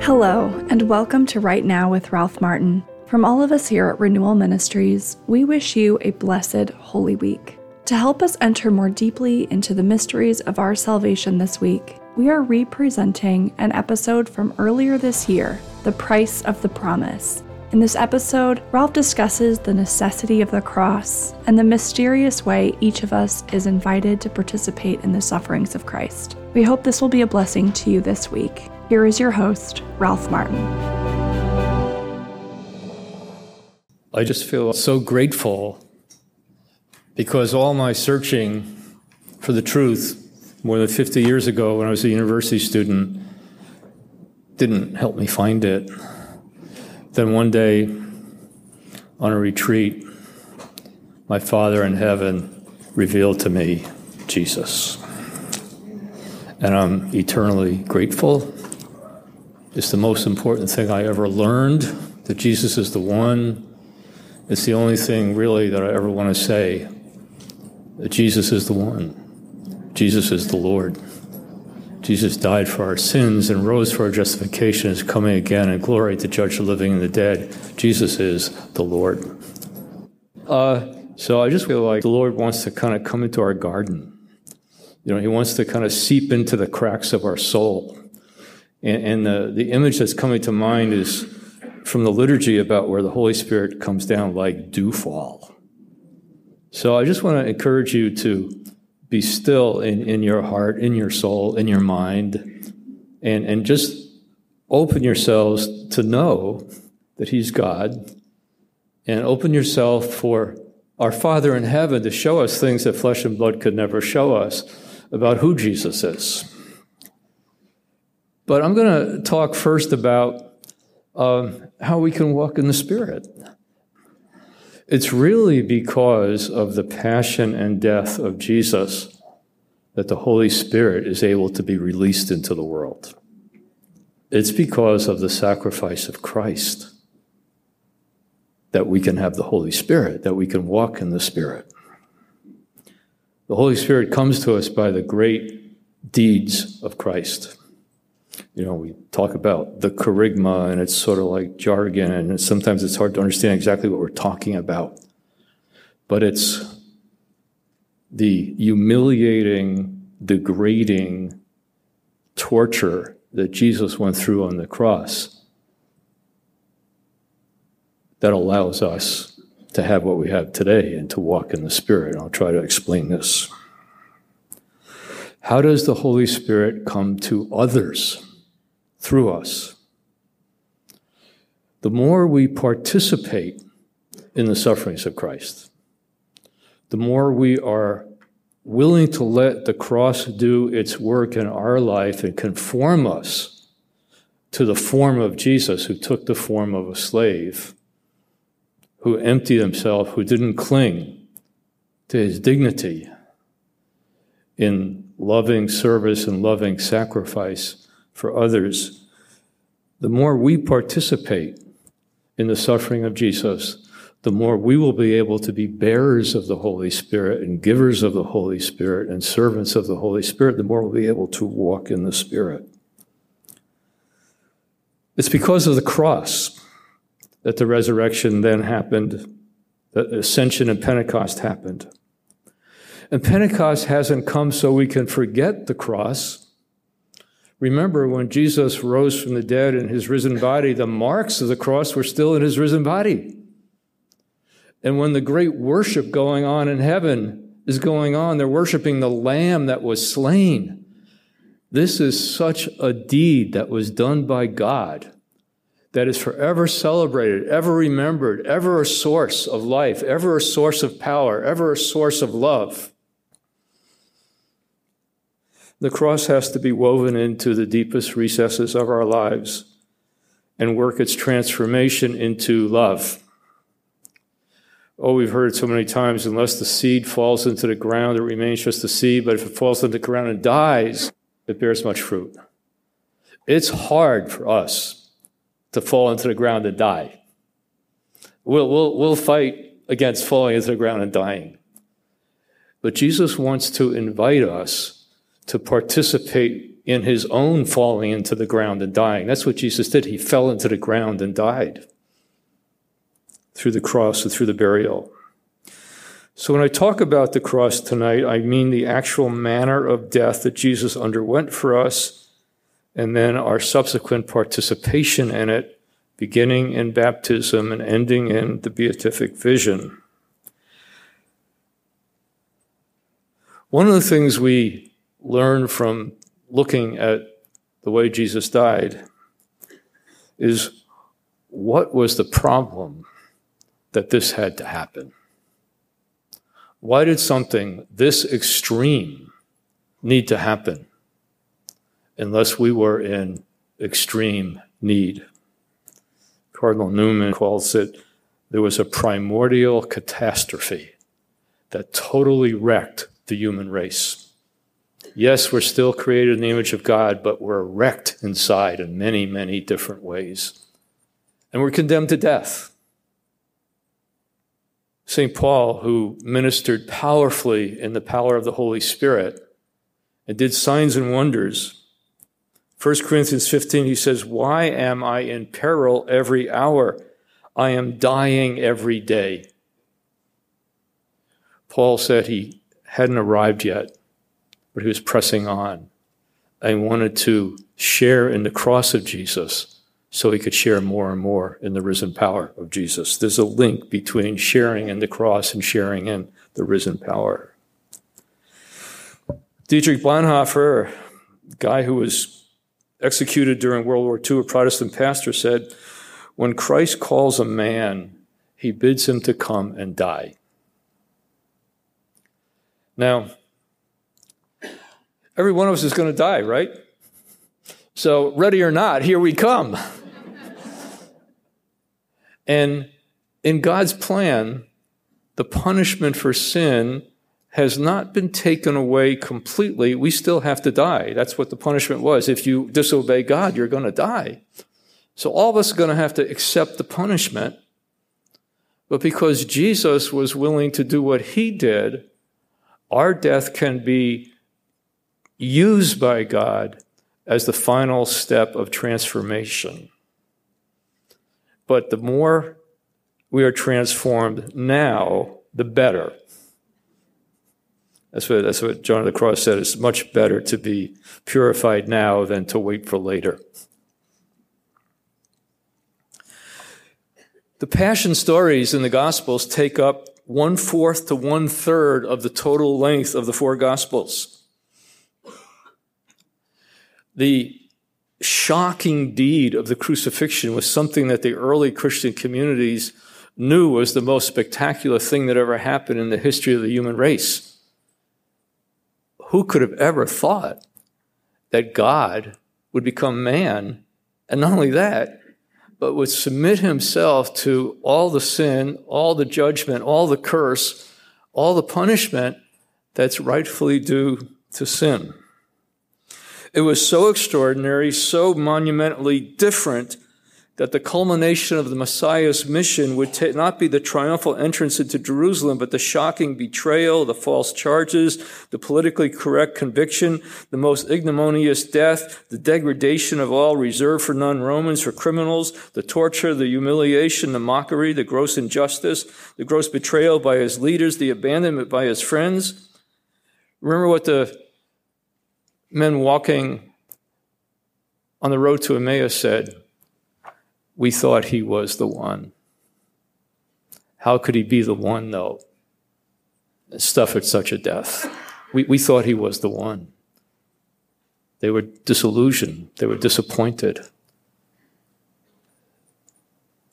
Hello, and welcome to Right Now with Ralph Martin. From all of us here at Renewal Ministries, we wish you a blessed Holy Week. To help us enter more deeply into the mysteries of our salvation this week, we are representing an episode from earlier this year, The Price of the Promise. In this episode, Ralph discusses the necessity of the cross and the mysterious way each of us is invited to participate in the sufferings of Christ. We hope this will be a blessing to you this week. Here is your host, Ralph Martin. I just feel so grateful because all my searching for the truth more than 50 years ago when I was a university student didn't help me find it. Then one day on a retreat, my Father in heaven revealed to me Jesus. And I'm eternally grateful it's the most important thing I ever learned that Jesus is the one. It's the only thing really that I ever want to say that Jesus is the one. Jesus is the Lord. Jesus died for our sins and rose for our justification, is coming again in glory to judge the living and the dead. Jesus is the Lord. Uh, so I just feel like the Lord wants to kind of come into our garden. You know, He wants to kind of seep into the cracks of our soul. And, and the, the image that's coming to mind is from the liturgy about where the Holy Spirit comes down like dewfall. So I just want to encourage you to be still in, in your heart, in your soul, in your mind, and, and just open yourselves to know that He's God, and open yourself for our Father in heaven to show us things that flesh and blood could never show us about who Jesus is. But I'm going to talk first about uh, how we can walk in the Spirit. It's really because of the passion and death of Jesus that the Holy Spirit is able to be released into the world. It's because of the sacrifice of Christ that we can have the Holy Spirit, that we can walk in the Spirit. The Holy Spirit comes to us by the great deeds of Christ you know, we talk about the kerygma and it's sort of like jargon and sometimes it's hard to understand exactly what we're talking about. But it's the humiliating, degrading torture that Jesus went through on the cross that allows us to have what we have today and to walk in the Spirit. I'll try to explain this. How does the Holy Spirit come to others through us? The more we participate in the sufferings of Christ, the more we are willing to let the cross do its work in our life and conform us to the form of Jesus, who took the form of a slave, who emptied himself, who didn't cling to his dignity in loving service and loving sacrifice for others, the more we participate in the suffering of Jesus, the more we will be able to be bearers of the Holy Spirit and givers of the Holy Spirit and servants of the Holy Spirit, the more we'll be able to walk in the Spirit. It's because of the cross that the resurrection then happened, that ascension and Pentecost happened. And Pentecost hasn't come so we can forget the cross. Remember, when Jesus rose from the dead in his risen body, the marks of the cross were still in his risen body. And when the great worship going on in heaven is going on, they're worshiping the Lamb that was slain. This is such a deed that was done by God that is forever celebrated, ever remembered, ever a source of life, ever a source of power, ever a source of love. The cross has to be woven into the deepest recesses of our lives and work its transformation into love. Oh, we've heard so many times unless the seed falls into the ground, it remains just a seed, but if it falls into the ground and dies, it bears much fruit. It's hard for us to fall into the ground and die. We'll, we'll, we'll fight against falling into the ground and dying. But Jesus wants to invite us to participate in his own falling into the ground and dying. That's what Jesus did. He fell into the ground and died through the cross and through the burial. So when I talk about the cross tonight, I mean the actual manner of death that Jesus underwent for us, and then our subsequent participation in it, beginning in baptism and ending in the beatific vision. One of the things we learn from looking at the way Jesus died is what was the problem that this had to happen? Why did something this extreme need to happen unless we were in extreme need? Cardinal Newman calls it there was a primordial catastrophe that totally wrecked the human race. Yes, we're still created in the image of God, but we're wrecked inside in many, many different ways. And we're condemned to death. St. Paul, who ministered powerfully in the power of the Holy Spirit and did signs and wonders. 1 Corinthians 15, he says, Why am I in peril every hour? I am dying every day. Paul said he hadn't arrived yet, but he was pressing on and wanted to share in the cross of Jesus so he could share more and more in the risen power of Jesus. There's a link between sharing in the cross and sharing in the risen power. Dietrich Bonhoeffer, guy who was executed during World War II, a Protestant pastor, said, When Christ calls a man, he bids him to come and die. Now, every one of us is going to die, right? So, ready or not, here we come. And in God's plan, the punishment for sin has not been taken away completely. We still have to die. That's what the punishment was. If you disobey God, you're going to die. So all of us are going to have to accept the punishment. But because Jesus was willing to do what he did, our death can be used by God as the final step of transformation. But the more we are transformed now, the better. That's what, that's what John of the Cross said. It's much better to be purified now than to wait for later. The passion stories in the Gospels take up one fourth to one third of the total length of the four Gospels. The shocking deed of the crucifixion was something that the early Christian communities knew was the most spectacular thing that ever happened in the history of the human race. Who could have ever thought that God would become man, and not only that, but would submit himself to all the sin, all the judgment, all the curse, all the punishment that's rightfully due to sin? It was so extraordinary, so monumentally different that the culmination of the Messiah's mission would t- not be the triumphal entrance into Jerusalem, but the shocking betrayal, the false charges, the politically correct conviction, the most ignominious death, the degradation of all reserved for non-Romans, for criminals, the torture, the humiliation, the mockery, the gross injustice, the gross betrayal by his leaders, the abandonment by his friends. Remember what the men walking on the road to Emmaus said, We thought he was the one. How could he be the one, though? Suffered such a death. We, we thought he was the one. They were disillusioned, they were disappointed.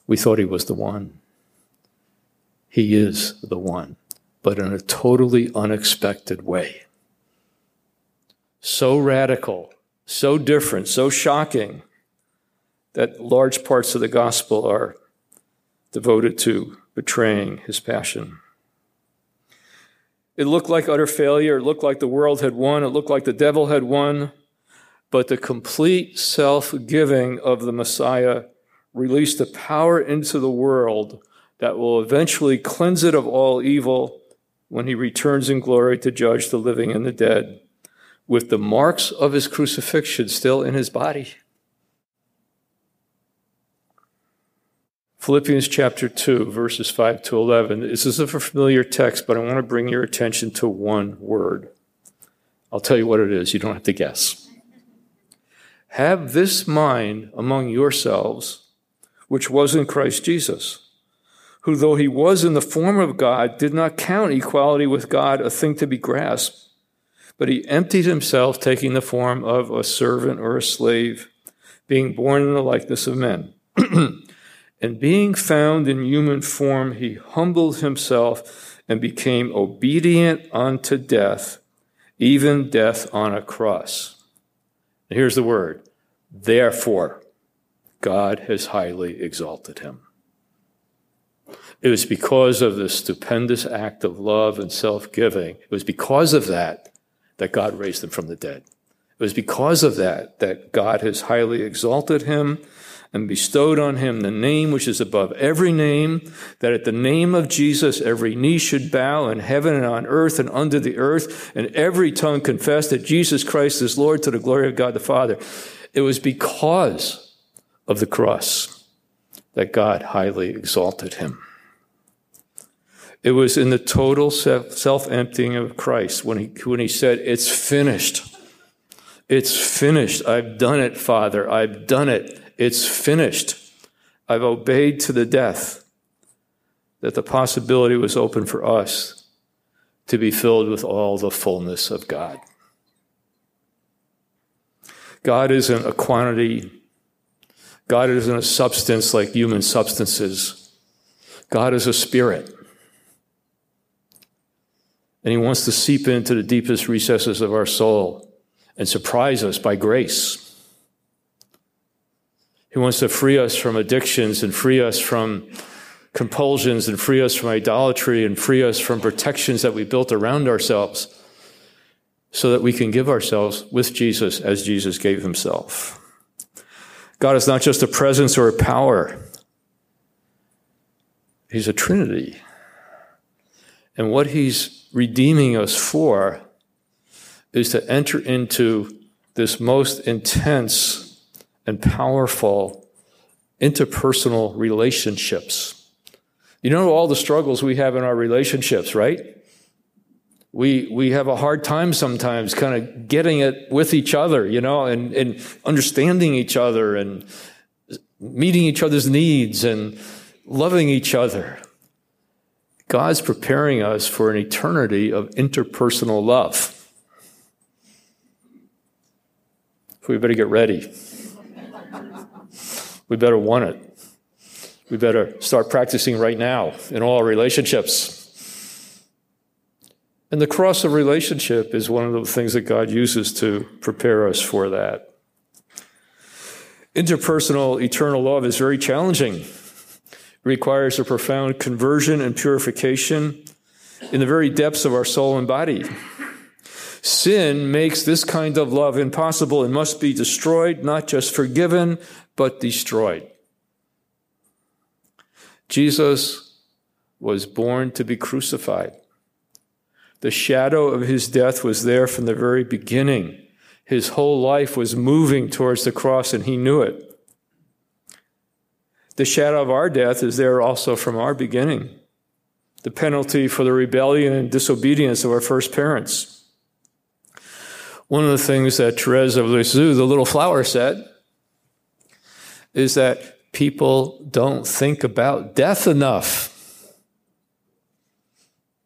We thought he was the one. He is the one, but in a totally unexpected way so radical, so different, so shocking that large parts of the gospel are devoted to betraying his passion. It looked like utter failure. It looked like the world had won. It looked like the devil had won. But the complete self giving of the Messiah released a power into the world that will eventually cleanse it of all evil when he returns in glory to judge the living and the dead with the marks of his crucifixion still in his body. Philippians chapter 2, verses 5 to 11. This is a familiar text, but I want to bring your attention to one word. I'll tell you what it is. You don't have to guess. Have this mind among yourselves, which was in Christ Jesus, who, though he was in the form of God, did not count equality with God a thing to be grasped, but he emptied himself, taking the form of a servant or a slave, being born in the likeness of men. And being found in human form, he humbled himself and became obedient unto death, even death on a cross. And here's the word therefore, God has highly exalted him. It was because of this stupendous act of love and self giving, it was because of that that God raised him from the dead. It was because of that that God has highly exalted him and bestowed on him the name which is above every name, that at the name of Jesus every knee should bow in heaven and on earth and under the earth, and every tongue confess that Jesus Christ is Lord to the glory of God the Father. It was because of the cross that God highly exalted him. It was in the total self emptying of Christ when he, when he said, It's finished. It's finished. I've done it, Father. I've done it. It's finished. I've obeyed to the death that the possibility was open for us to be filled with all the fullness of God. God isn't a quantity. God isn't a substance like human substances. God is a spirit. And He wants to seep into the deepest recesses of our soul and surprise us by grace. He wants to free us from addictions and free us from compulsions and free us from idolatry and free us from protections that we built around ourselves so that we can give ourselves with Jesus as Jesus gave himself. God is not just a presence or a power. He's a trinity. And what he's redeeming us for is to enter into this most intense and powerful interpersonal relationships. You know all the struggles we have in our relationships, right? We, we have a hard time sometimes kind of getting it with each other, you know, and, and understanding each other and meeting each other's needs and loving each other. God's preparing us for an eternity of interpersonal love. we better get ready we better want it. We better start practicing right now in all our relationships. And the cross of relationship is one of the things that God uses to prepare us for that. Interpersonal eternal love is very challenging. Requires a profound conversion and purification in the very depths of our soul and body. Sin makes this kind of love impossible and must be destroyed, not just forgiven, but destroyed. Jesus was born to be crucified. The shadow of his death was there from the very beginning. His whole life was moving towards the cross, and he knew it. The shadow of our death is there also from our beginning. The penalty for the rebellion and disobedience of our first parents. One of the things that Therese of Lisieux, the little flower, said is that people don't think about death enough.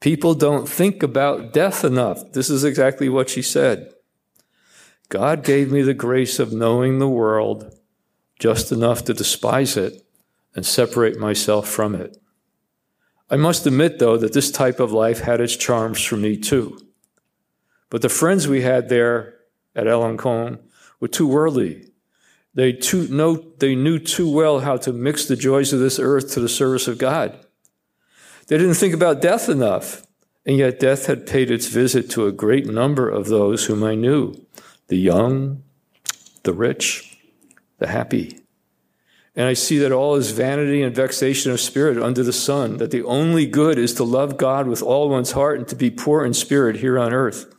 People don't think about death enough. This is exactly what she said. God gave me the grace of knowing the world just enough to despise it and separate myself from it. I must admit, though, that this type of life had its charms for me too. But the friends we had there at Alencon were too worldly they, too, know, they knew too well how to mix the joys of this earth to the service of God. They didn't think about death enough, and yet death had paid its visit to a great number of those whom I knew the young, the rich, the happy. And I see that all is vanity and vexation of spirit under the sun, that the only good is to love God with all one's heart and to be poor in spirit here on earth.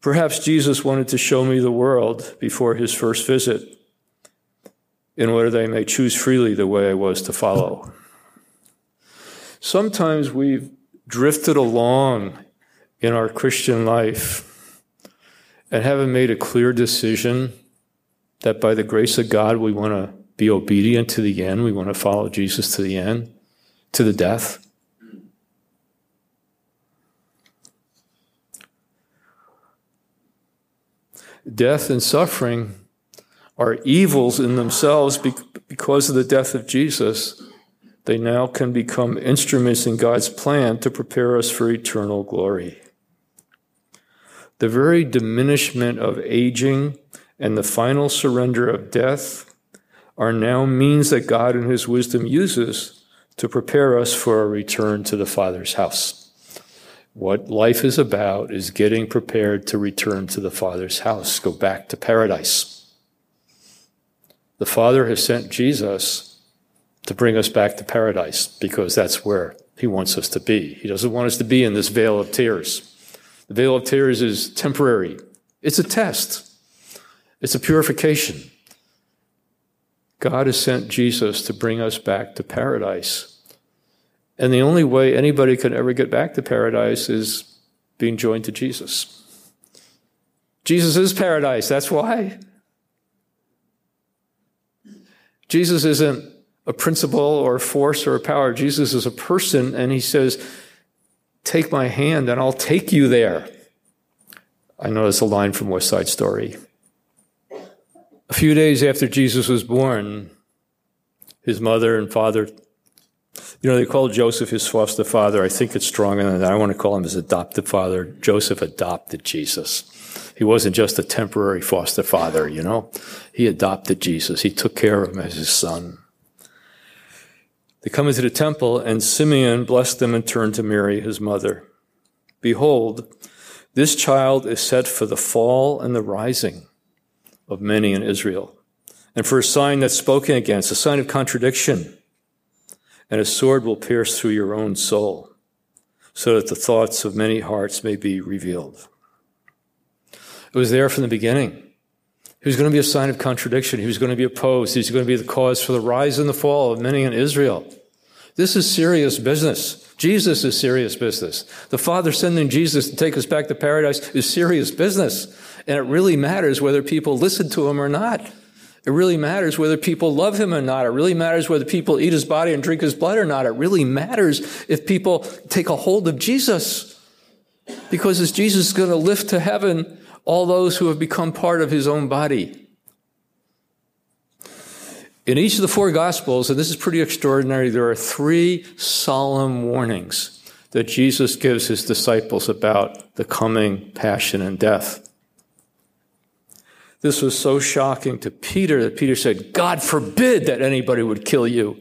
Perhaps Jesus wanted to show me the world before his first visit in order that I may choose freely the way I was to follow. Sometimes we've drifted along in our Christian life and haven't made a clear decision that by the grace of God we want to be obedient to the end, we want to follow Jesus to the end, to the death. Death and suffering are evils in themselves because of the death of Jesus. They now can become instruments in God's plan to prepare us for eternal glory. The very diminishment of aging and the final surrender of death are now means that God in His wisdom uses to prepare us for a return to the Father's house. What life is about is getting prepared to return to the Father's house, go back to paradise. The Father has sent Jesus to bring us back to paradise because that's where He wants us to be. He doesn't want us to be in this vale of tears. The vale of tears is temporary, it's a test, it's a purification. God has sent Jesus to bring us back to paradise. And the only way anybody can ever get back to paradise is being joined to Jesus. Jesus is paradise, that's why. Jesus isn't a principle or a force or a power. Jesus is a person, and he says, Take my hand and I'll take you there. I know it's a line from West Side Story. A few days after Jesus was born, his mother and father, you know, they call Joseph his foster father. I think it's stronger than that. I want to call him his adopted father. Joseph adopted Jesus. He wasn't just a temporary foster father, you know. He adopted Jesus. He took care of him as his son. They come into the temple, and Simeon blessed them and turned to Mary, his mother. Behold, this child is set for the fall and the rising of many in Israel, and for a sign that's spoken against, a sign of contradiction. And a sword will pierce through your own soul, so that the thoughts of many hearts may be revealed. It was there from the beginning. He was going to be a sign of contradiction. He was going to be opposed. He's going to be the cause for the rise and the fall of many in Israel. This is serious business. Jesus is serious business. The Father sending Jesus to take us back to paradise is serious business. And it really matters whether people listen to him or not. It really matters whether people love him or not. It really matters whether people eat his body and drink his blood or not. It really matters if people take a hold of Jesus. Because as Jesus is going to lift to heaven all those who have become part of his own body. In each of the four Gospels, and this is pretty extraordinary, there are three solemn warnings that Jesus gives his disciples about the coming passion and death. This was so shocking to Peter that Peter said, God forbid that anybody would kill you.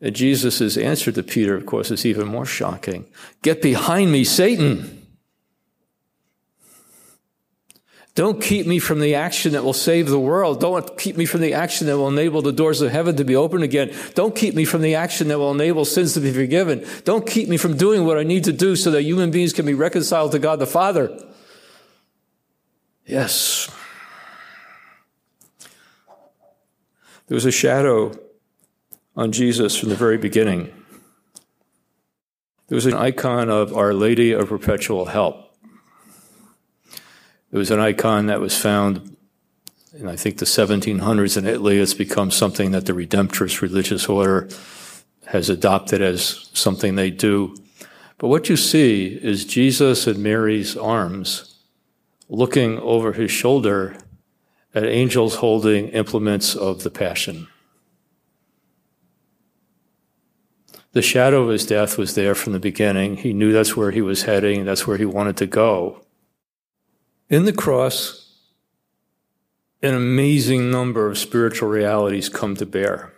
And Jesus' answer to Peter, of course, is even more shocking. Get behind me, Satan. Don't keep me from the action that will save the world. Don't keep me from the action that will enable the doors of heaven to be opened again. Don't keep me from the action that will enable sins to be forgiven. Don't keep me from doing what I need to do so that human beings can be reconciled to God the Father. Yes. There was a shadow on Jesus from the very beginning. There was an icon of Our Lady of Perpetual Help. It was an icon that was found in, I think, the 1700s in Italy. It's become something that the Redemptorist religious order has adopted as something they do. But what you see is Jesus in Mary's arms looking over his shoulder at angels holding implements of the Passion. The shadow of his death was there from the beginning. He knew that's where he was heading, that's where he wanted to go. In the cross, an amazing number of spiritual realities come to bear.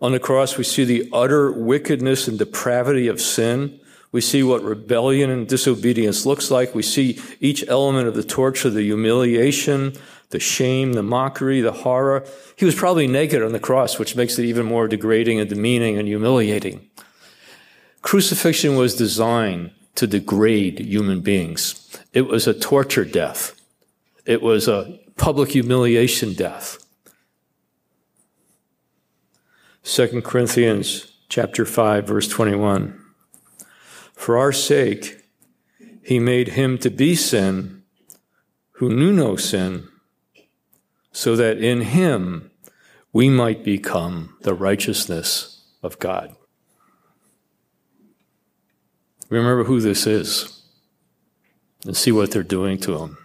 On the cross, we see the utter wickedness and depravity of sin. We see what rebellion and disobedience looks like. We see each element of the torture, the humiliation, the shame, the mockery, the horror. He was probably naked on the cross, which makes it even more degrading and demeaning and humiliating. Crucifixion was designed to degrade human beings. It was a torture death. It was a public humiliation death. 2 Corinthians chapter 5 verse 21. For our sake he made him to be sin who knew no sin so that in him we might become the righteousness of God. Remember who this is and see what they're doing to him.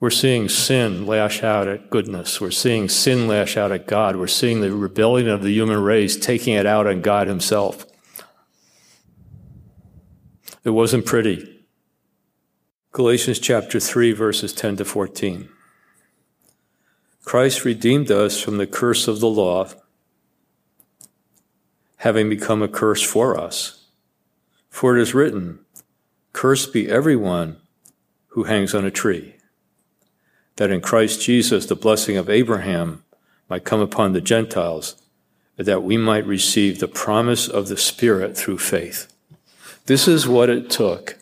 We're seeing sin lash out at goodness. We're seeing sin lash out at God. We're seeing the rebellion of the human race taking it out on God Himself. It wasn't pretty. Galatians chapter 3, verses 10 to 14. Christ redeemed us from the curse of the law, having become a curse for us. For it is written, Cursed be everyone who hangs on a tree, that in Christ Jesus the blessing of Abraham might come upon the Gentiles, that we might receive the promise of the Spirit through faith. This is what it took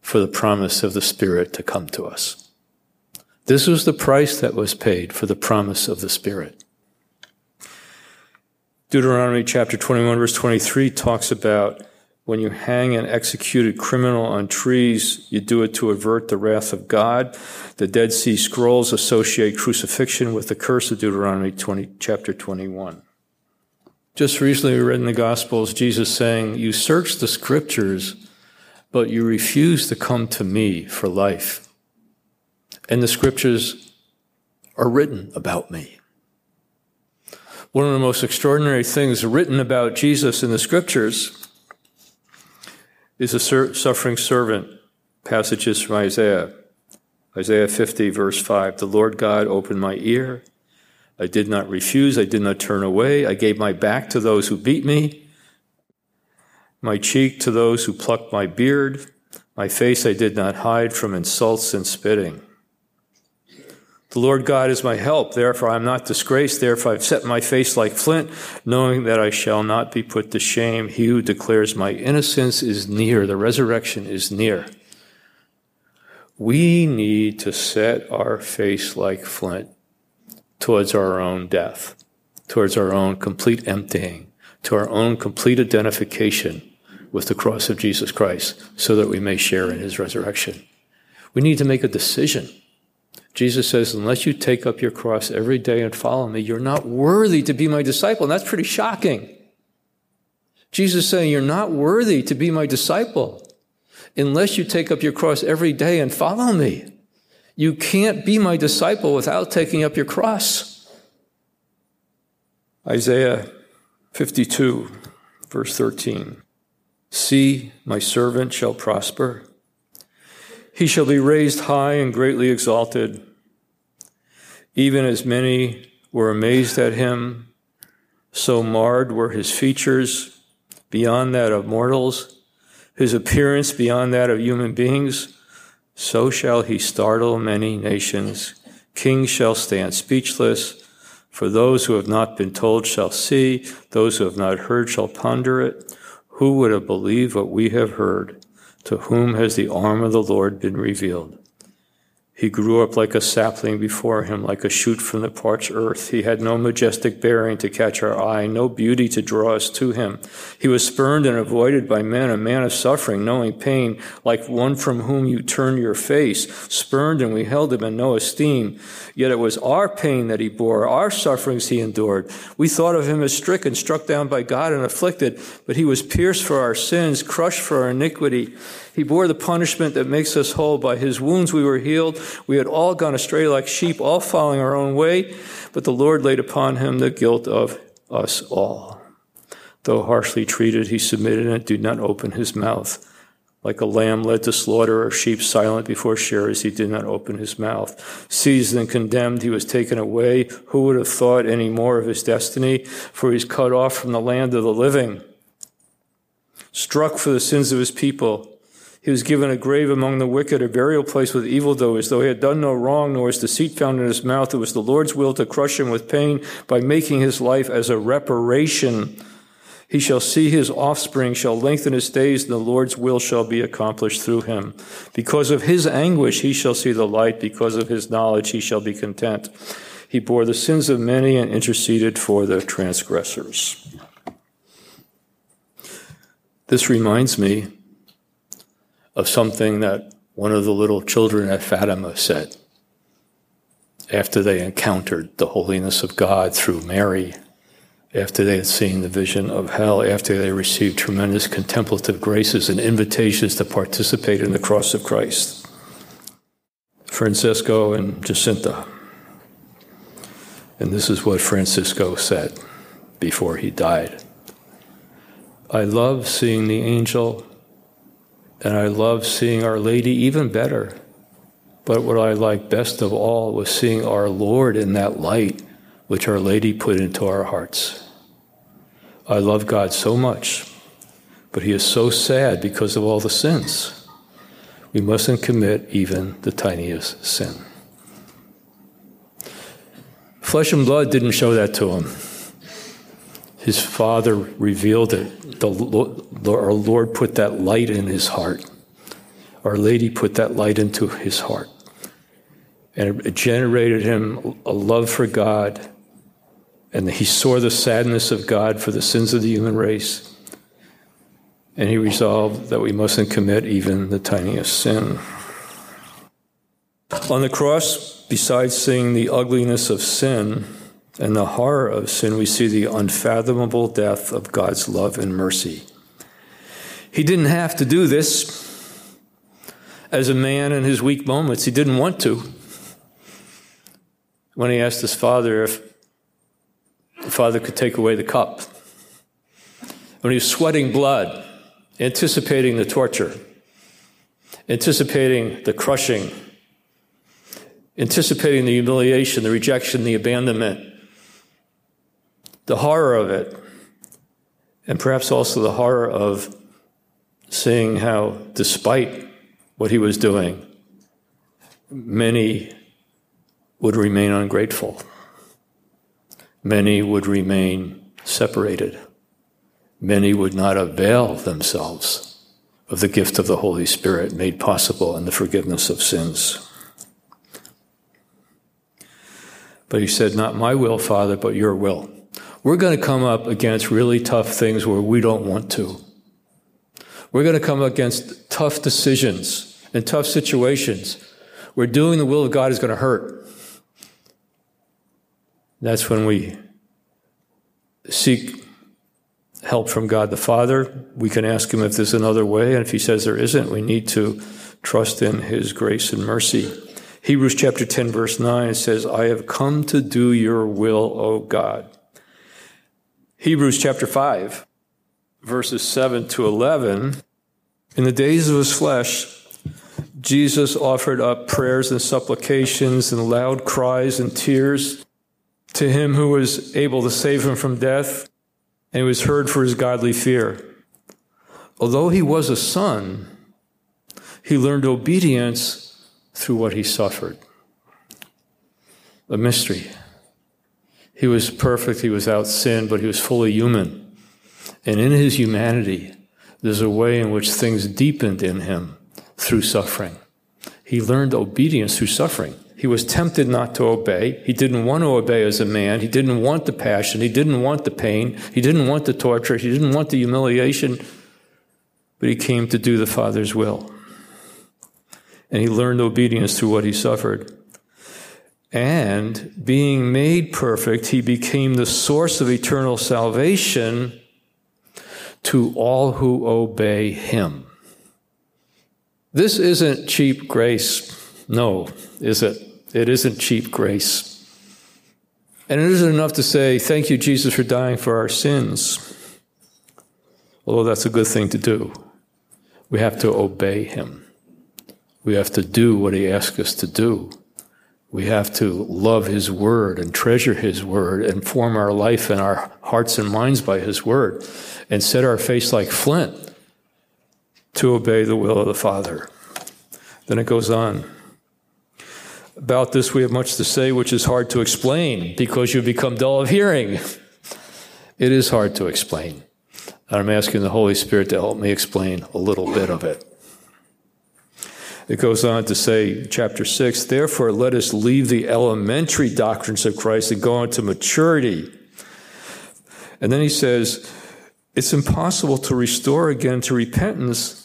for the promise of the Spirit to come to us. This was the price that was paid for the promise of the Spirit. Deuteronomy chapter 21, verse 23 talks about when you hang an executed criminal on trees, you do it to avert the wrath of God. The Dead Sea Scrolls associate crucifixion with the curse of Deuteronomy 20, chapter 21. Just recently, we read in the Gospels Jesus saying, You search the scriptures, but you refuse to come to me for life and the scriptures are written about me. One of the most extraordinary things written about Jesus in the scriptures is a suffering servant passages from Isaiah. Isaiah 50, verse 5 The Lord God opened my ear. I did not refuse. I did not turn away. I gave my back to those who beat me, my cheek to those who plucked my beard. My face I did not hide from insults and spitting. The Lord God is my help, therefore I am not disgraced, therefore I've set my face like flint, knowing that I shall not be put to shame. He who declares my innocence is near, the resurrection is near. We need to set our face like flint towards our own death, towards our own complete emptying, to our own complete identification with the cross of Jesus Christ, so that we may share in his resurrection. We need to make a decision Jesus says, unless you take up your cross every day and follow me, you're not worthy to be my disciple. And that's pretty shocking. Jesus is saying, you're not worthy to be my disciple unless you take up your cross every day and follow me. You can't be my disciple without taking up your cross. Isaiah 52, verse 13. See, my servant shall prosper. He shall be raised high and greatly exalted. Even as many were amazed at him, so marred were his features beyond that of mortals, his appearance beyond that of human beings, so shall he startle many nations. Kings shall stand speechless, for those who have not been told shall see, those who have not heard shall ponder it. Who would have believed what we have heard? To whom has the arm of the Lord been revealed? He grew up like a sapling before him, like a shoot from the parched earth. He had no majestic bearing to catch our eye, no beauty to draw us to him. He was spurned and avoided by men, a man of suffering, knowing pain, like one from whom you turn your face. Spurned and we held him in no esteem. Yet it was our pain that he bore, our sufferings he endured. We thought of him as stricken, struck down by God and afflicted, but he was pierced for our sins, crushed for our iniquity. He bore the punishment that makes us whole. By his wounds we were healed. We had all gone astray like sheep, all following our own way, but the Lord laid upon him the guilt of us all. Though harshly treated, he submitted and did not open his mouth. Like a lamb led to slaughter, or sheep silent before shearers, he did not open his mouth. Seized and condemned, he was taken away. Who would have thought any more of his destiny? For he's cut off from the land of the living. Struck for the sins of his people he was given a grave among the wicked, a burial place with evildoers, though he had done no wrong, nor was deceit found in his mouth. It was the Lord's will to crush him with pain by making his life as a reparation. He shall see his offspring, shall lengthen his days, and the Lord's will shall be accomplished through him. Because of his anguish he shall see the light, because of his knowledge he shall be content. He bore the sins of many and interceded for the transgressors. This reminds me of something that one of the little children at Fatima said after they encountered the holiness of God through Mary after they had seen the vision of hell, after they received tremendous contemplative graces and invitations to participate in the cross of Christ. Francisco and Jacinta. And this is what Francisco said before he died I love seeing the angel, and I love seeing Our Lady even better. But what I liked best of all was seeing our Lord in that light which Our Lady put into our hearts. I love God so much, but He is so sad because of all the sins. We mustn't commit even the tiniest sin. Flesh and blood didn't show that to him. His Father revealed it. The, our Lord put that light in his heart. Our Lady put that light into his heart. And it generated him a love for God and he saw the sadness of God for the sins of the human race. And he resolved that we mustn't commit even the tiniest sin. On the cross, besides seeing the ugliness of sin and the horror of sin, we see the unfathomable depth of God's love and mercy. He didn't have to do this as a man in his weak moments. He didn't want to. When he asked his father if the Father could take away the cup. When he was sweating blood, anticipating the torture, anticipating the crushing, anticipating the humiliation, the rejection, the abandonment, the horror of it, and perhaps also the horror of seeing how, despite what he was doing, many would remain ungrateful many would remain separated. Many would not avail themselves of the gift of the Holy Spirit made possible in the forgiveness of sins. But he said, Not my will, Father, but your will. We're going to come up against really tough things where we don't want to. We're going to come up against tough decisions and tough situations where doing the will of God is going to hurt. That's when we seek help from God the Father. We can ask Him if there's another way, and if He says there isn't, we need to trust in His grace and mercy. Hebrews chapter 10, verse 9 says, I have come to do your will, O God. Hebrews chapter 5, verses 7 to 11. In the days of his flesh, Jesus offered up prayers and supplications and loud cries and tears to him who was able to save him from death, and he was heard for his godly fear. Although he was a son, he learned obedience through what he suffered. A mystery. He was perfect, he was without sin, but he was fully human. And in his humanity, there's a way in which things deepened in him through suffering. He learned obedience through suffering. He was tempted not to obey. He didn't want to obey as a man. He didn't want the passion. He didn't want the pain. He didn't want the torture. He didn't want the humiliation. But he came to do the Father's will. And he learned obedience through what he suffered. And being made perfect, he became the source of eternal salvation to all who obey him. This isn't cheap grace. No, is it? It isn't cheap grace. And it isn't enough to say, Thank you, Jesus, for dying for our sins. Although that's a good thing to do. We have to obey him. We have to do what he asks us to do. We have to love his word and treasure his word and form our life and our hearts and minds by his word and set our face like flint to obey the will of the Father. Then it goes on. About this, we have much to say, which is hard to explain because you become dull of hearing. It is hard to explain. I'm asking the Holy Spirit to help me explain a little bit of it. It goes on to say, chapter 6, therefore let us leave the elementary doctrines of Christ and go on to maturity. And then he says, it's impossible to restore again to repentance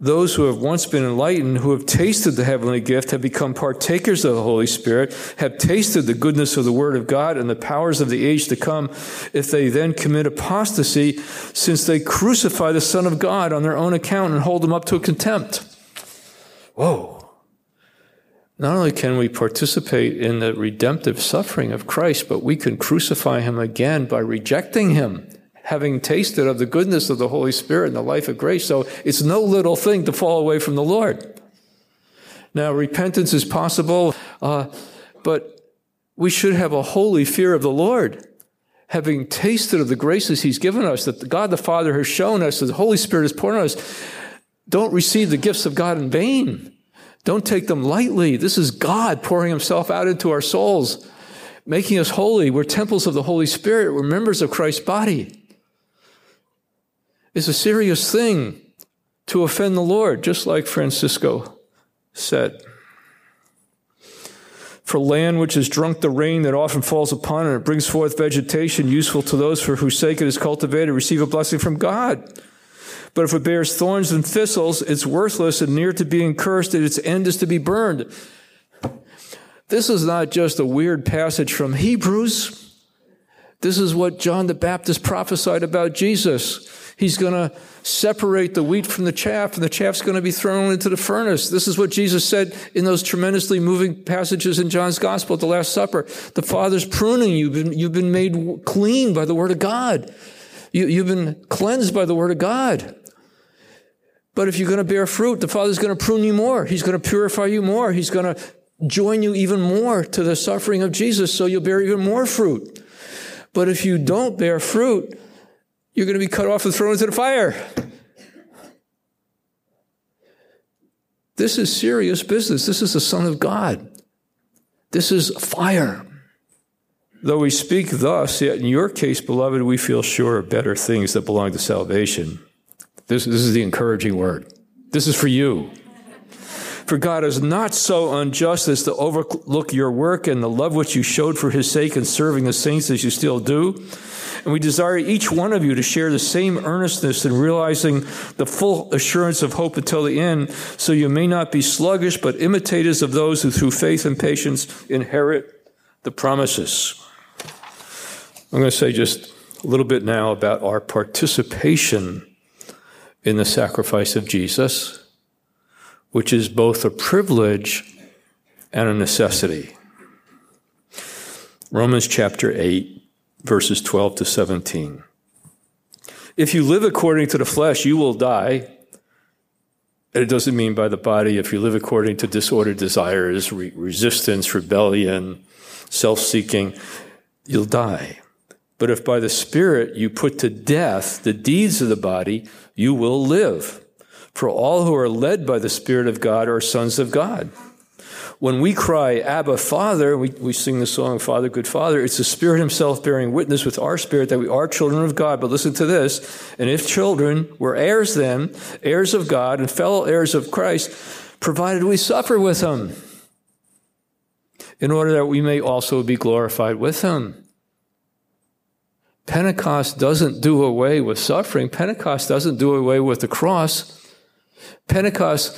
those who have once been enlightened, who have tasted the heavenly gift, have become partakers of the Holy Spirit, have tasted the goodness of the Word of God and the powers of the age to come, if they then commit apostasy, since they crucify the Son of God on their own account and hold him up to contempt. Whoa. Not only can we participate in the redemptive suffering of Christ, but we can crucify him again by rejecting him, having tasted of the goodness of the Holy Spirit and the life of grace. So it's no little thing to fall away from the Lord. Now, repentance is possible, uh, but we should have a holy fear of the Lord. Having tasted of the graces He's given us, that God the Father has shown us, that the Holy Spirit has poured on us, don't receive the gifts of God in vain. Don't take them lightly. This is God pouring himself out into our souls, making us holy. We're temples of the Holy Spirit. We're members of Christ's body. It's a serious thing to offend the Lord, just like Francisco said. For land which has drunk the rain that often falls upon it, it brings forth vegetation useful to those for whose sake it is cultivated, receive a blessing from God. But if it bears thorns and thistles, it's worthless and near to being cursed, and its end is to be burned. This is not just a weird passage from Hebrews. This is what John the Baptist prophesied about Jesus. He's going to separate the wheat from the chaff, and the chaff's going to be thrown into the furnace. This is what Jesus said in those tremendously moving passages in John's Gospel at the Last Supper. The Father's pruning you. You've been, you've been made clean by the Word of God. You, you've been cleansed by the Word of God. But if you're going to bear fruit, the Father's going to prune you more. He's going to purify you more. He's going to join you even more to the suffering of Jesus so you'll bear even more fruit. But if you don't bear fruit, you're going to be cut off and thrown into the fire. This is serious business. This is the Son of God. This is fire. Though we speak thus, yet in your case, beloved, we feel sure of better things that belong to salvation. This, this is the encouraging word. This is for you. For God is not so unjust as to overlook your work and the love which you showed for his sake in serving the saints as you still do. And we desire each one of you to share the same earnestness in realizing the full assurance of hope until the end, so you may not be sluggish, but imitators of those who through faith and patience inherit the promises. I'm going to say just a little bit now about our participation in the sacrifice of Jesus, which is both a privilege and a necessity. Romans chapter 8, verses 12 to 17. If you live according to the flesh, you will die. It doesn't mean by the body. If you live according to disordered desires, re- resistance, rebellion, self seeking, you'll die. But if by the Spirit you put to death the deeds of the body, you will live. For all who are led by the Spirit of God are sons of God. When we cry, Abba, Father, we, we sing the song, Father, Good Father, it's the Spirit Himself bearing witness with our spirit that we are children of God. But listen to this. And if children, we're heirs then, heirs of God, and fellow heirs of Christ, provided we suffer with Him, in order that we may also be glorified with Him. Pentecost doesn't do away with suffering. Pentecost doesn't do away with the cross. Pentecost,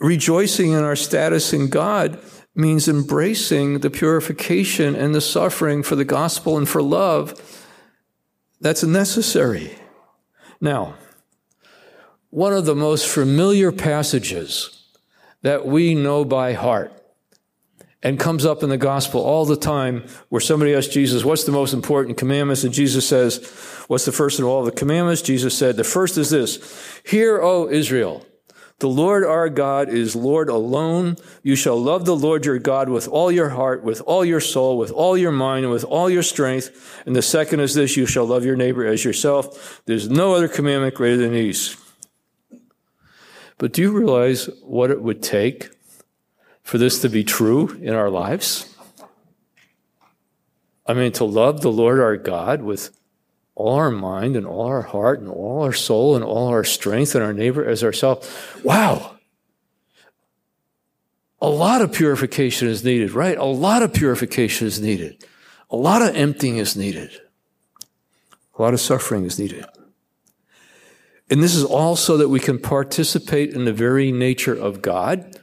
rejoicing in our status in God, means embracing the purification and the suffering for the gospel and for love that's necessary. Now, one of the most familiar passages that we know by heart and comes up in the gospel all the time where somebody asks Jesus, What's the most important commandments? And Jesus says, What's the first of all the commandments? Jesus said, The first is this Hear, O Israel, the Lord our God is Lord alone. You shall love the Lord your God with all your heart, with all your soul, with all your mind, and with all your strength. And the second is this You shall love your neighbor as yourself. There's no other commandment greater than these. But do you realize what it would take for this to be true in our lives? I mean, to love the Lord our God with all our mind and all our heart and all our soul and all our strength and our neighbor as ourselves. Wow. A lot of purification is needed, right? A lot of purification is needed. A lot of emptying is needed. A lot of suffering is needed. And this is all so that we can participate in the very nature of God.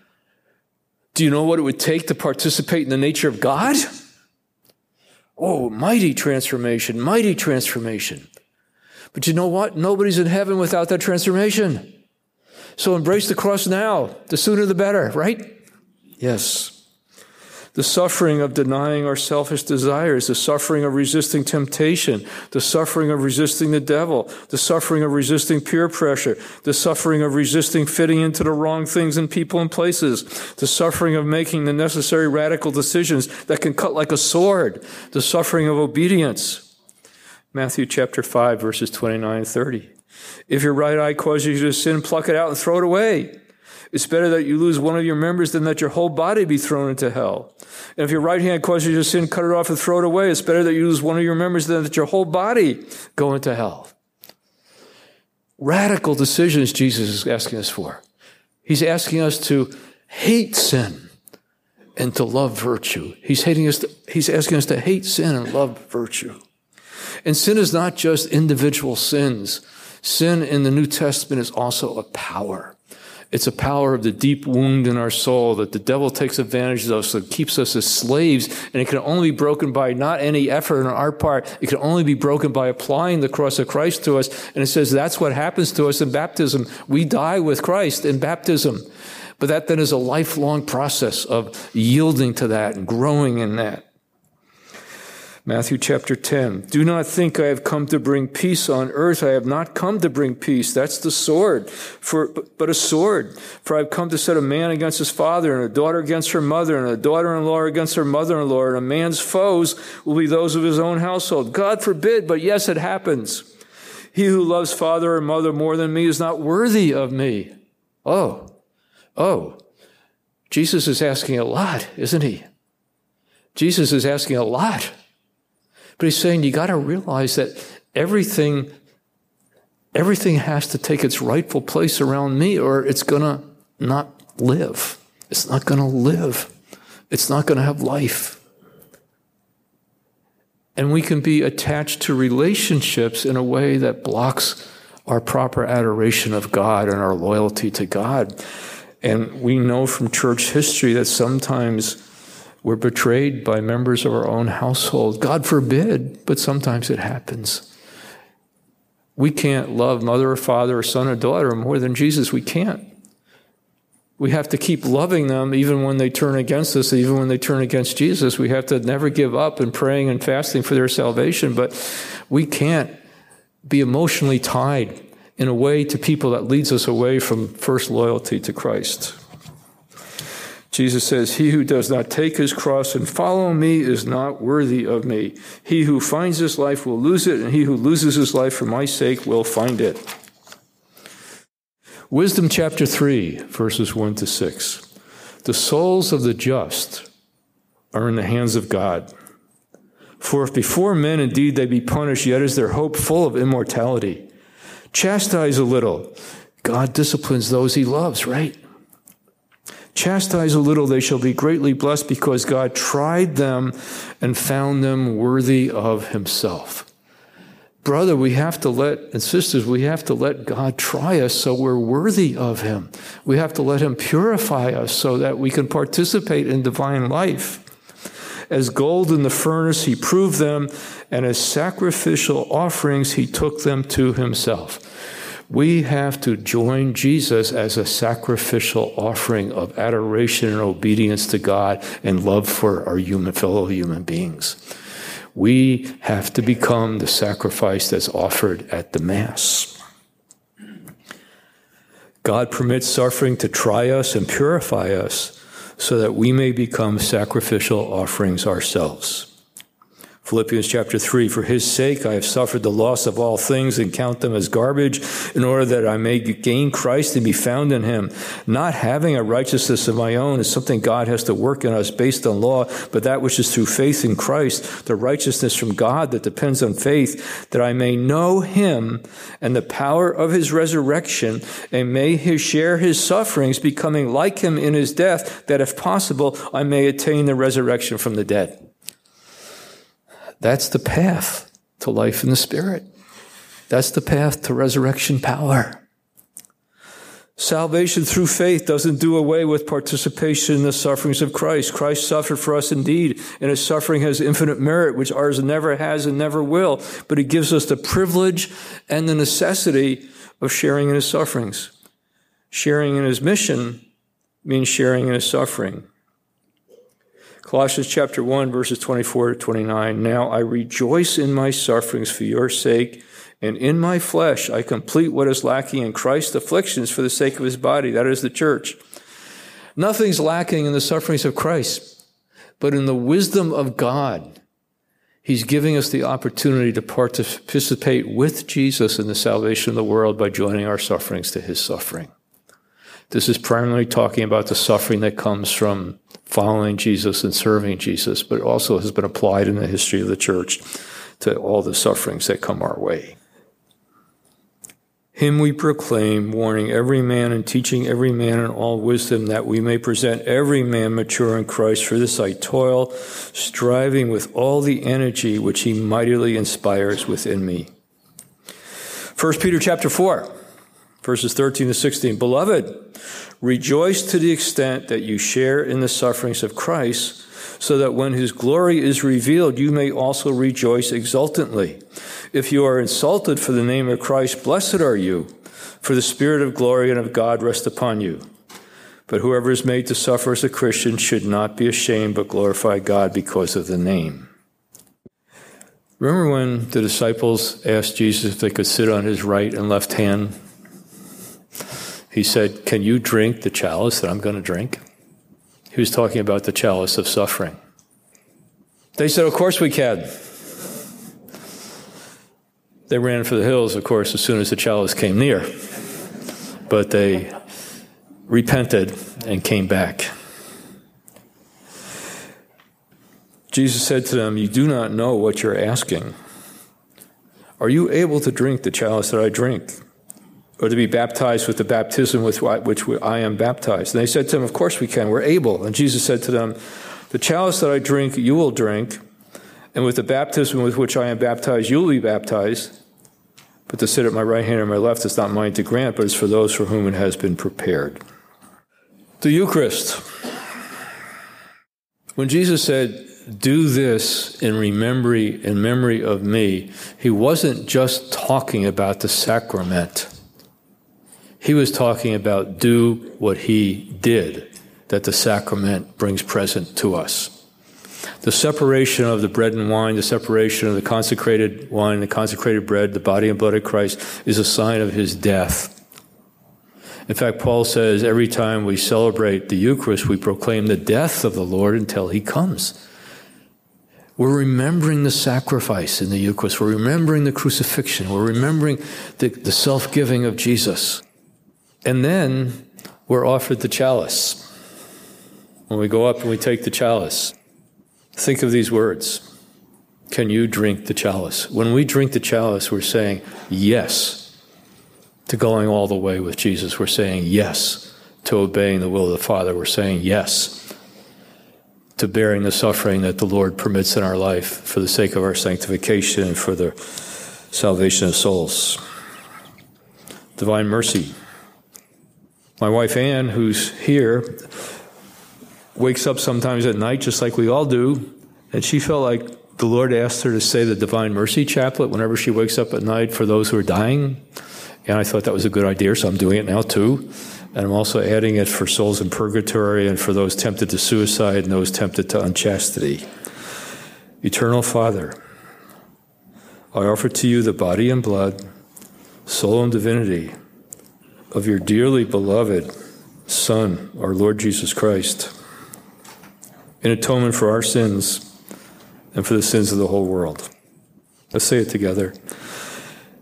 Do you know what it would take to participate in the nature of God? Oh, mighty transformation, mighty transformation. But you know what? Nobody's in heaven without that transformation. So embrace the cross now. The sooner the better, right? Yes. The suffering of denying our selfish desires, the suffering of resisting temptation, the suffering of resisting the devil, the suffering of resisting peer pressure, the suffering of resisting fitting into the wrong things and people and places, the suffering of making the necessary radical decisions that can cut like a sword, the suffering of obedience. Matthew chapter 5, verses 29 and 30. If your right eye causes you to sin, pluck it out and throw it away. It's better that you lose one of your members than that your whole body be thrown into hell. And if your right hand causes you to sin, cut it off and throw it away. It's better that you lose one of your members than that your whole body go into hell. Radical decisions Jesus is asking us for. He's asking us to hate sin and to love virtue. He's hating us to, he's asking us to hate sin and love virtue. And sin is not just individual sins. Sin in the New Testament is also a power. It's a power of the deep wound in our soul that the devil takes advantage of us, that keeps us as slaves, and it can only be broken by not any effort on our part. It can only be broken by applying the cross of Christ to us. And it says that's what happens to us in baptism. We die with Christ in baptism. But that then is a lifelong process of yielding to that and growing in that. Matthew chapter 10. Do not think I have come to bring peace on earth. I have not come to bring peace. That's the sword, for, but a sword. For I've come to set a man against his father, and a daughter against her mother, and a daughter in law against her mother in law. And a man's foes will be those of his own household. God forbid, but yes, it happens. He who loves father or mother more than me is not worthy of me. Oh, oh. Jesus is asking a lot, isn't he? Jesus is asking a lot. But he's saying you got to realize that everything everything has to take its rightful place around me or it's going to not live. It's not going to live. It's not going to have life. And we can be attached to relationships in a way that blocks our proper adoration of God and our loyalty to God. And we know from church history that sometimes we're betrayed by members of our own household. God forbid, but sometimes it happens. We can't love mother or father or son or daughter more than Jesus. We can't. We have to keep loving them even when they turn against us, even when they turn against Jesus. We have to never give up in praying and fasting for their salvation, but we can't be emotionally tied in a way to people that leads us away from first loyalty to Christ. Jesus says, He who does not take his cross and follow me is not worthy of me. He who finds his life will lose it, and he who loses his life for my sake will find it. Wisdom chapter 3, verses 1 to 6. The souls of the just are in the hands of God. For if before men indeed they be punished, yet is their hope full of immortality. Chastise a little. God disciplines those he loves, right? Chastise a little, they shall be greatly blessed because God tried them and found them worthy of himself. Brother, we have to let, and sisters, we have to let God try us so we're worthy of him. We have to let him purify us so that we can participate in divine life. As gold in the furnace, he proved them, and as sacrificial offerings, he took them to himself we have to join Jesus as a sacrificial offering of adoration and obedience to God and love for our human fellow human beings. We have to become the sacrifice that's offered at the Mass. God permits suffering to try us and purify us so that we may become sacrificial offerings ourselves. Philippians chapter 3 For his sake I have suffered the loss of all things and count them as garbage, in order that I may gain Christ and be found in him. Not having a righteousness of my own is something God has to work in us based on law, but that which is through faith in Christ, the righteousness from God that depends on faith, that I may know him and the power of his resurrection, and may his share his sufferings, becoming like him in his death, that if possible I may attain the resurrection from the dead. That's the path to life in the Spirit. That's the path to resurrection power. Salvation through faith doesn't do away with participation in the sufferings of Christ. Christ suffered for us indeed, and his suffering has infinite merit, which ours never has and never will. But he gives us the privilege and the necessity of sharing in his sufferings. Sharing in his mission means sharing in his suffering. Colossians chapter 1, verses 24 to 29. Now I rejoice in my sufferings for your sake, and in my flesh I complete what is lacking in Christ's afflictions for the sake of his body, that is the church. Nothing's lacking in the sufferings of Christ, but in the wisdom of God, He's giving us the opportunity to participate with Jesus in the salvation of the world by joining our sufferings to His suffering. This is primarily talking about the suffering that comes from following Jesus and serving Jesus, but also has been applied in the history of the church to all the sufferings that come our way. Him we proclaim, warning every man and teaching every man in all wisdom, that we may present every man mature in Christ. For this I toil, striving with all the energy which he mightily inspires within me. 1 Peter chapter 4 verses 13 to 16. Beloved, rejoice to the extent that you share in the sufferings of Christ, so that when his glory is revealed, you may also rejoice exultantly. If you are insulted for the name of Christ, blessed are you, for the Spirit of glory and of God rest upon you. But whoever is made to suffer as a Christian should not be ashamed, but glorify God because of the name. Remember when the disciples asked Jesus if they could sit on his right and left hand he said, Can you drink the chalice that I'm going to drink? He was talking about the chalice of suffering. They said, Of course we can. They ran for the hills, of course, as soon as the chalice came near. But they repented and came back. Jesus said to them, You do not know what you're asking. Are you able to drink the chalice that I drink? Or to be baptized with the baptism with which I am baptized. And they said to him, Of course we can, we're able. And Jesus said to them, The chalice that I drink, you will drink, and with the baptism with which I am baptized, you will be baptized. But to sit at my right hand or my left is not mine to grant, but it's for those for whom it has been prepared. The Eucharist. When Jesus said, do this in memory in memory of me, he wasn't just talking about the sacrament. He was talking about do what he did that the sacrament brings present to us. The separation of the bread and wine, the separation of the consecrated wine, the consecrated bread, the body and blood of Christ is a sign of his death. In fact, Paul says every time we celebrate the Eucharist, we proclaim the death of the Lord until he comes. We're remembering the sacrifice in the Eucharist. We're remembering the crucifixion. We're remembering the, the self giving of Jesus. And then we're offered the chalice. When we go up and we take the chalice, think of these words Can you drink the chalice? When we drink the chalice, we're saying yes to going all the way with Jesus. We're saying yes to obeying the will of the Father. We're saying yes to bearing the suffering that the Lord permits in our life for the sake of our sanctification and for the salvation of souls. Divine mercy. My wife Ann, who's here, wakes up sometimes at night, just like we all do, and she felt like the Lord asked her to say the Divine Mercy Chaplet whenever she wakes up at night for those who are dying. And I thought that was a good idea, so I'm doing it now too. And I'm also adding it for souls in purgatory and for those tempted to suicide and those tempted to unchastity. Eternal Father, I offer to you the body and blood, soul and divinity of your dearly beloved Son, our Lord Jesus Christ, in atonement for our sins and for the sins of the whole world. Let's say it together.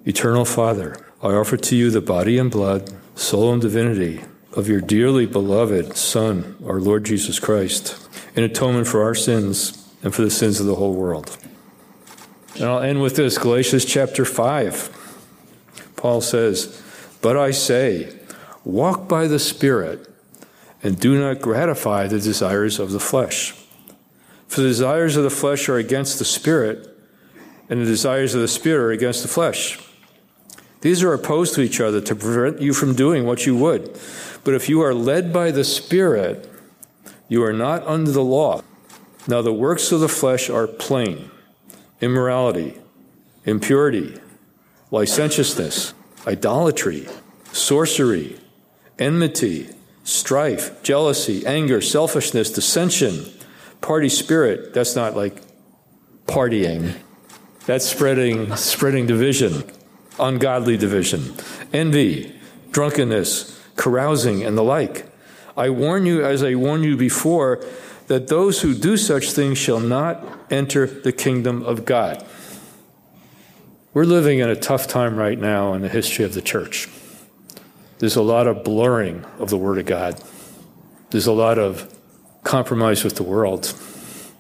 Eternal Father, I offer to you the body and blood, soul and divinity of your dearly beloved Son, our Lord Jesus Christ, in atonement for our sins and for the sins of the whole world. And I'll end with this Galatians chapter 5. Paul says, But I say, walk by the Spirit, and do not gratify the desires of the flesh. For the desires of the flesh are against the Spirit, and the desires of the Spirit are against the flesh. These are opposed to each other to prevent you from doing what you would. But if you are led by the Spirit, you are not under the law. Now, the works of the flesh are plain immorality, impurity, licentiousness, idolatry, sorcery, enmity, strife, jealousy, anger, selfishness, dissension, party spirit. That's not like partying. That's spreading spreading division ungodly division, envy, drunkenness, carousing, and the like. I warn you, as I warned you before, that those who do such things shall not enter the kingdom of God. We're living in a tough time right now in the history of the church. There's a lot of blurring of the Word of God. There's a lot of compromise with the world.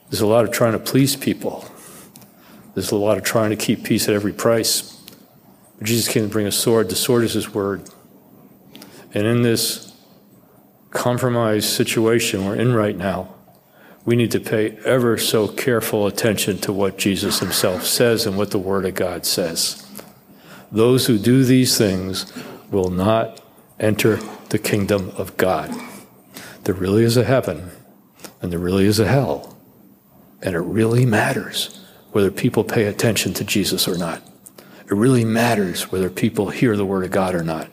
There's a lot of trying to please people. There's a lot of trying to keep peace at every price. But Jesus came to bring a sword. The sword is his word. And in this compromised situation we're in right now, we need to pay ever so careful attention to what Jesus himself says and what the Word of God says. Those who do these things will not enter the kingdom of God. There really is a heaven, and there really is a hell. And it really matters whether people pay attention to Jesus or not. It really matters whether people hear the word of God or not.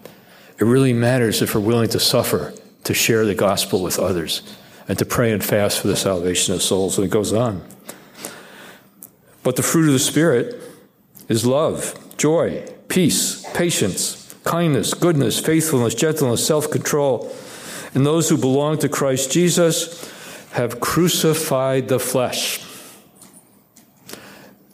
It really matters if we're willing to suffer to share the gospel with others and to pray and fast for the salvation of souls. And it goes on. But the fruit of the Spirit is love, joy, peace, patience, kindness, goodness, faithfulness, gentleness, self control. And those who belong to Christ Jesus have crucified the flesh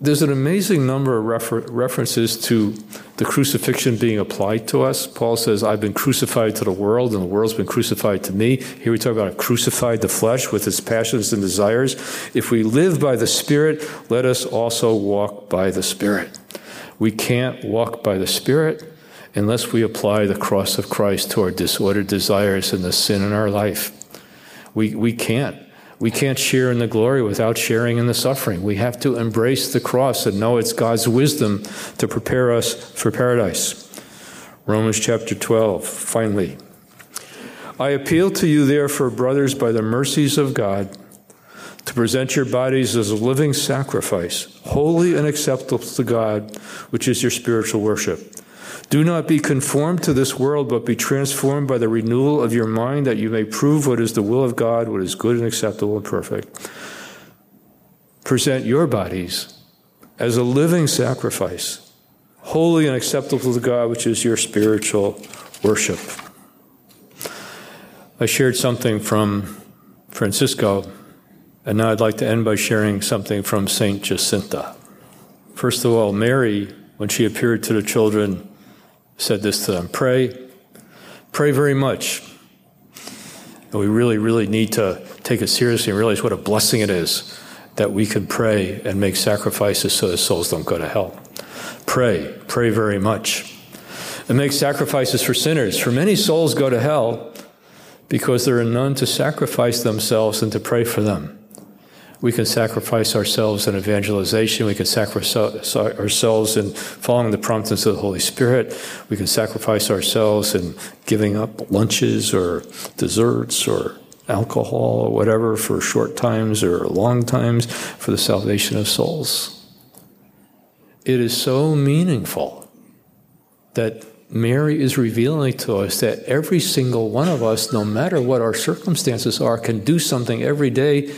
there's an amazing number of refer- references to the crucifixion being applied to us. Paul says, I've been crucified to the world, and the world's been crucified to me. Here we talk about crucified the flesh with its passions and desires. If we live by the Spirit, let us also walk by the Spirit. We can't walk by the Spirit unless we apply the cross of Christ to our disordered desires and the sin in our life. We, we can't. We can't share in the glory without sharing in the suffering. We have to embrace the cross and know it's God's wisdom to prepare us for paradise. Romans chapter 12, finally. I appeal to you, therefore, brothers, by the mercies of God, to present your bodies as a living sacrifice, holy and acceptable to God, which is your spiritual worship. Do not be conformed to this world, but be transformed by the renewal of your mind, that you may prove what is the will of God, what is good and acceptable and perfect. Present your bodies as a living sacrifice, holy and acceptable to God, which is your spiritual worship. I shared something from Francisco, and now I'd like to end by sharing something from St. Jacinta. First of all, Mary, when she appeared to the children said this to them pray, pray very much. And we really, really need to take it seriously and realize what a blessing it is that we can pray and make sacrifices so that souls don't go to hell. Pray, pray very much. And make sacrifices for sinners. For many souls go to hell because there are none to sacrifice themselves and to pray for them. We can sacrifice ourselves in evangelization. We can sacrifice ourselves in following the promptings of the Holy Spirit. We can sacrifice ourselves in giving up lunches or desserts or alcohol or whatever for short times or long times for the salvation of souls. It is so meaningful that Mary is revealing to us that every single one of us, no matter what our circumstances are, can do something every day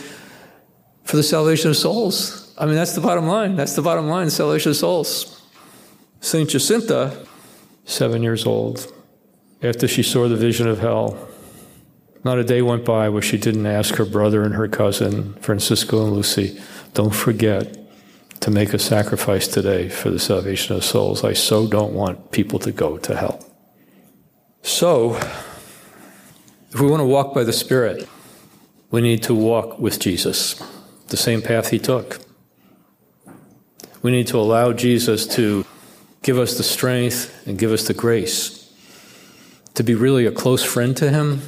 for the salvation of souls. I mean, that's the bottom line. That's the bottom line salvation of souls. St. Jacinta, seven years old, after she saw the vision of hell, not a day went by where she didn't ask her brother and her cousin, Francisco and Lucy, don't forget to make a sacrifice today for the salvation of souls. I so don't want people to go to hell. So, if we want to walk by the Spirit, we need to walk with Jesus, the same path he took. We need to allow Jesus to give us the strength and give us the grace to be really a close friend to him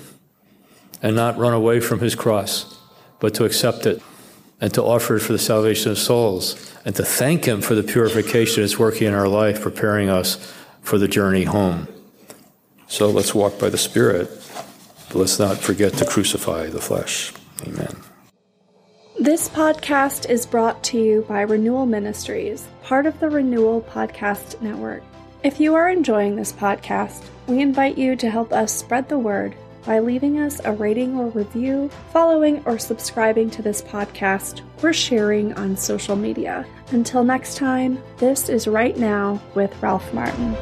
and not run away from his cross, but to accept it and to offer it for the salvation of souls and to thank him for the purification that's working in our life, preparing us for the journey home. So let's walk by the Spirit, but let's not forget to crucify the flesh. Amen. This podcast is brought to you by Renewal Ministries, part of the Renewal Podcast Network. If you are enjoying this podcast, we invite you to help us spread the word by leaving us a rating or review, following or subscribing to this podcast, or sharing on social media. Until next time, this is Right Now with Ralph Martin.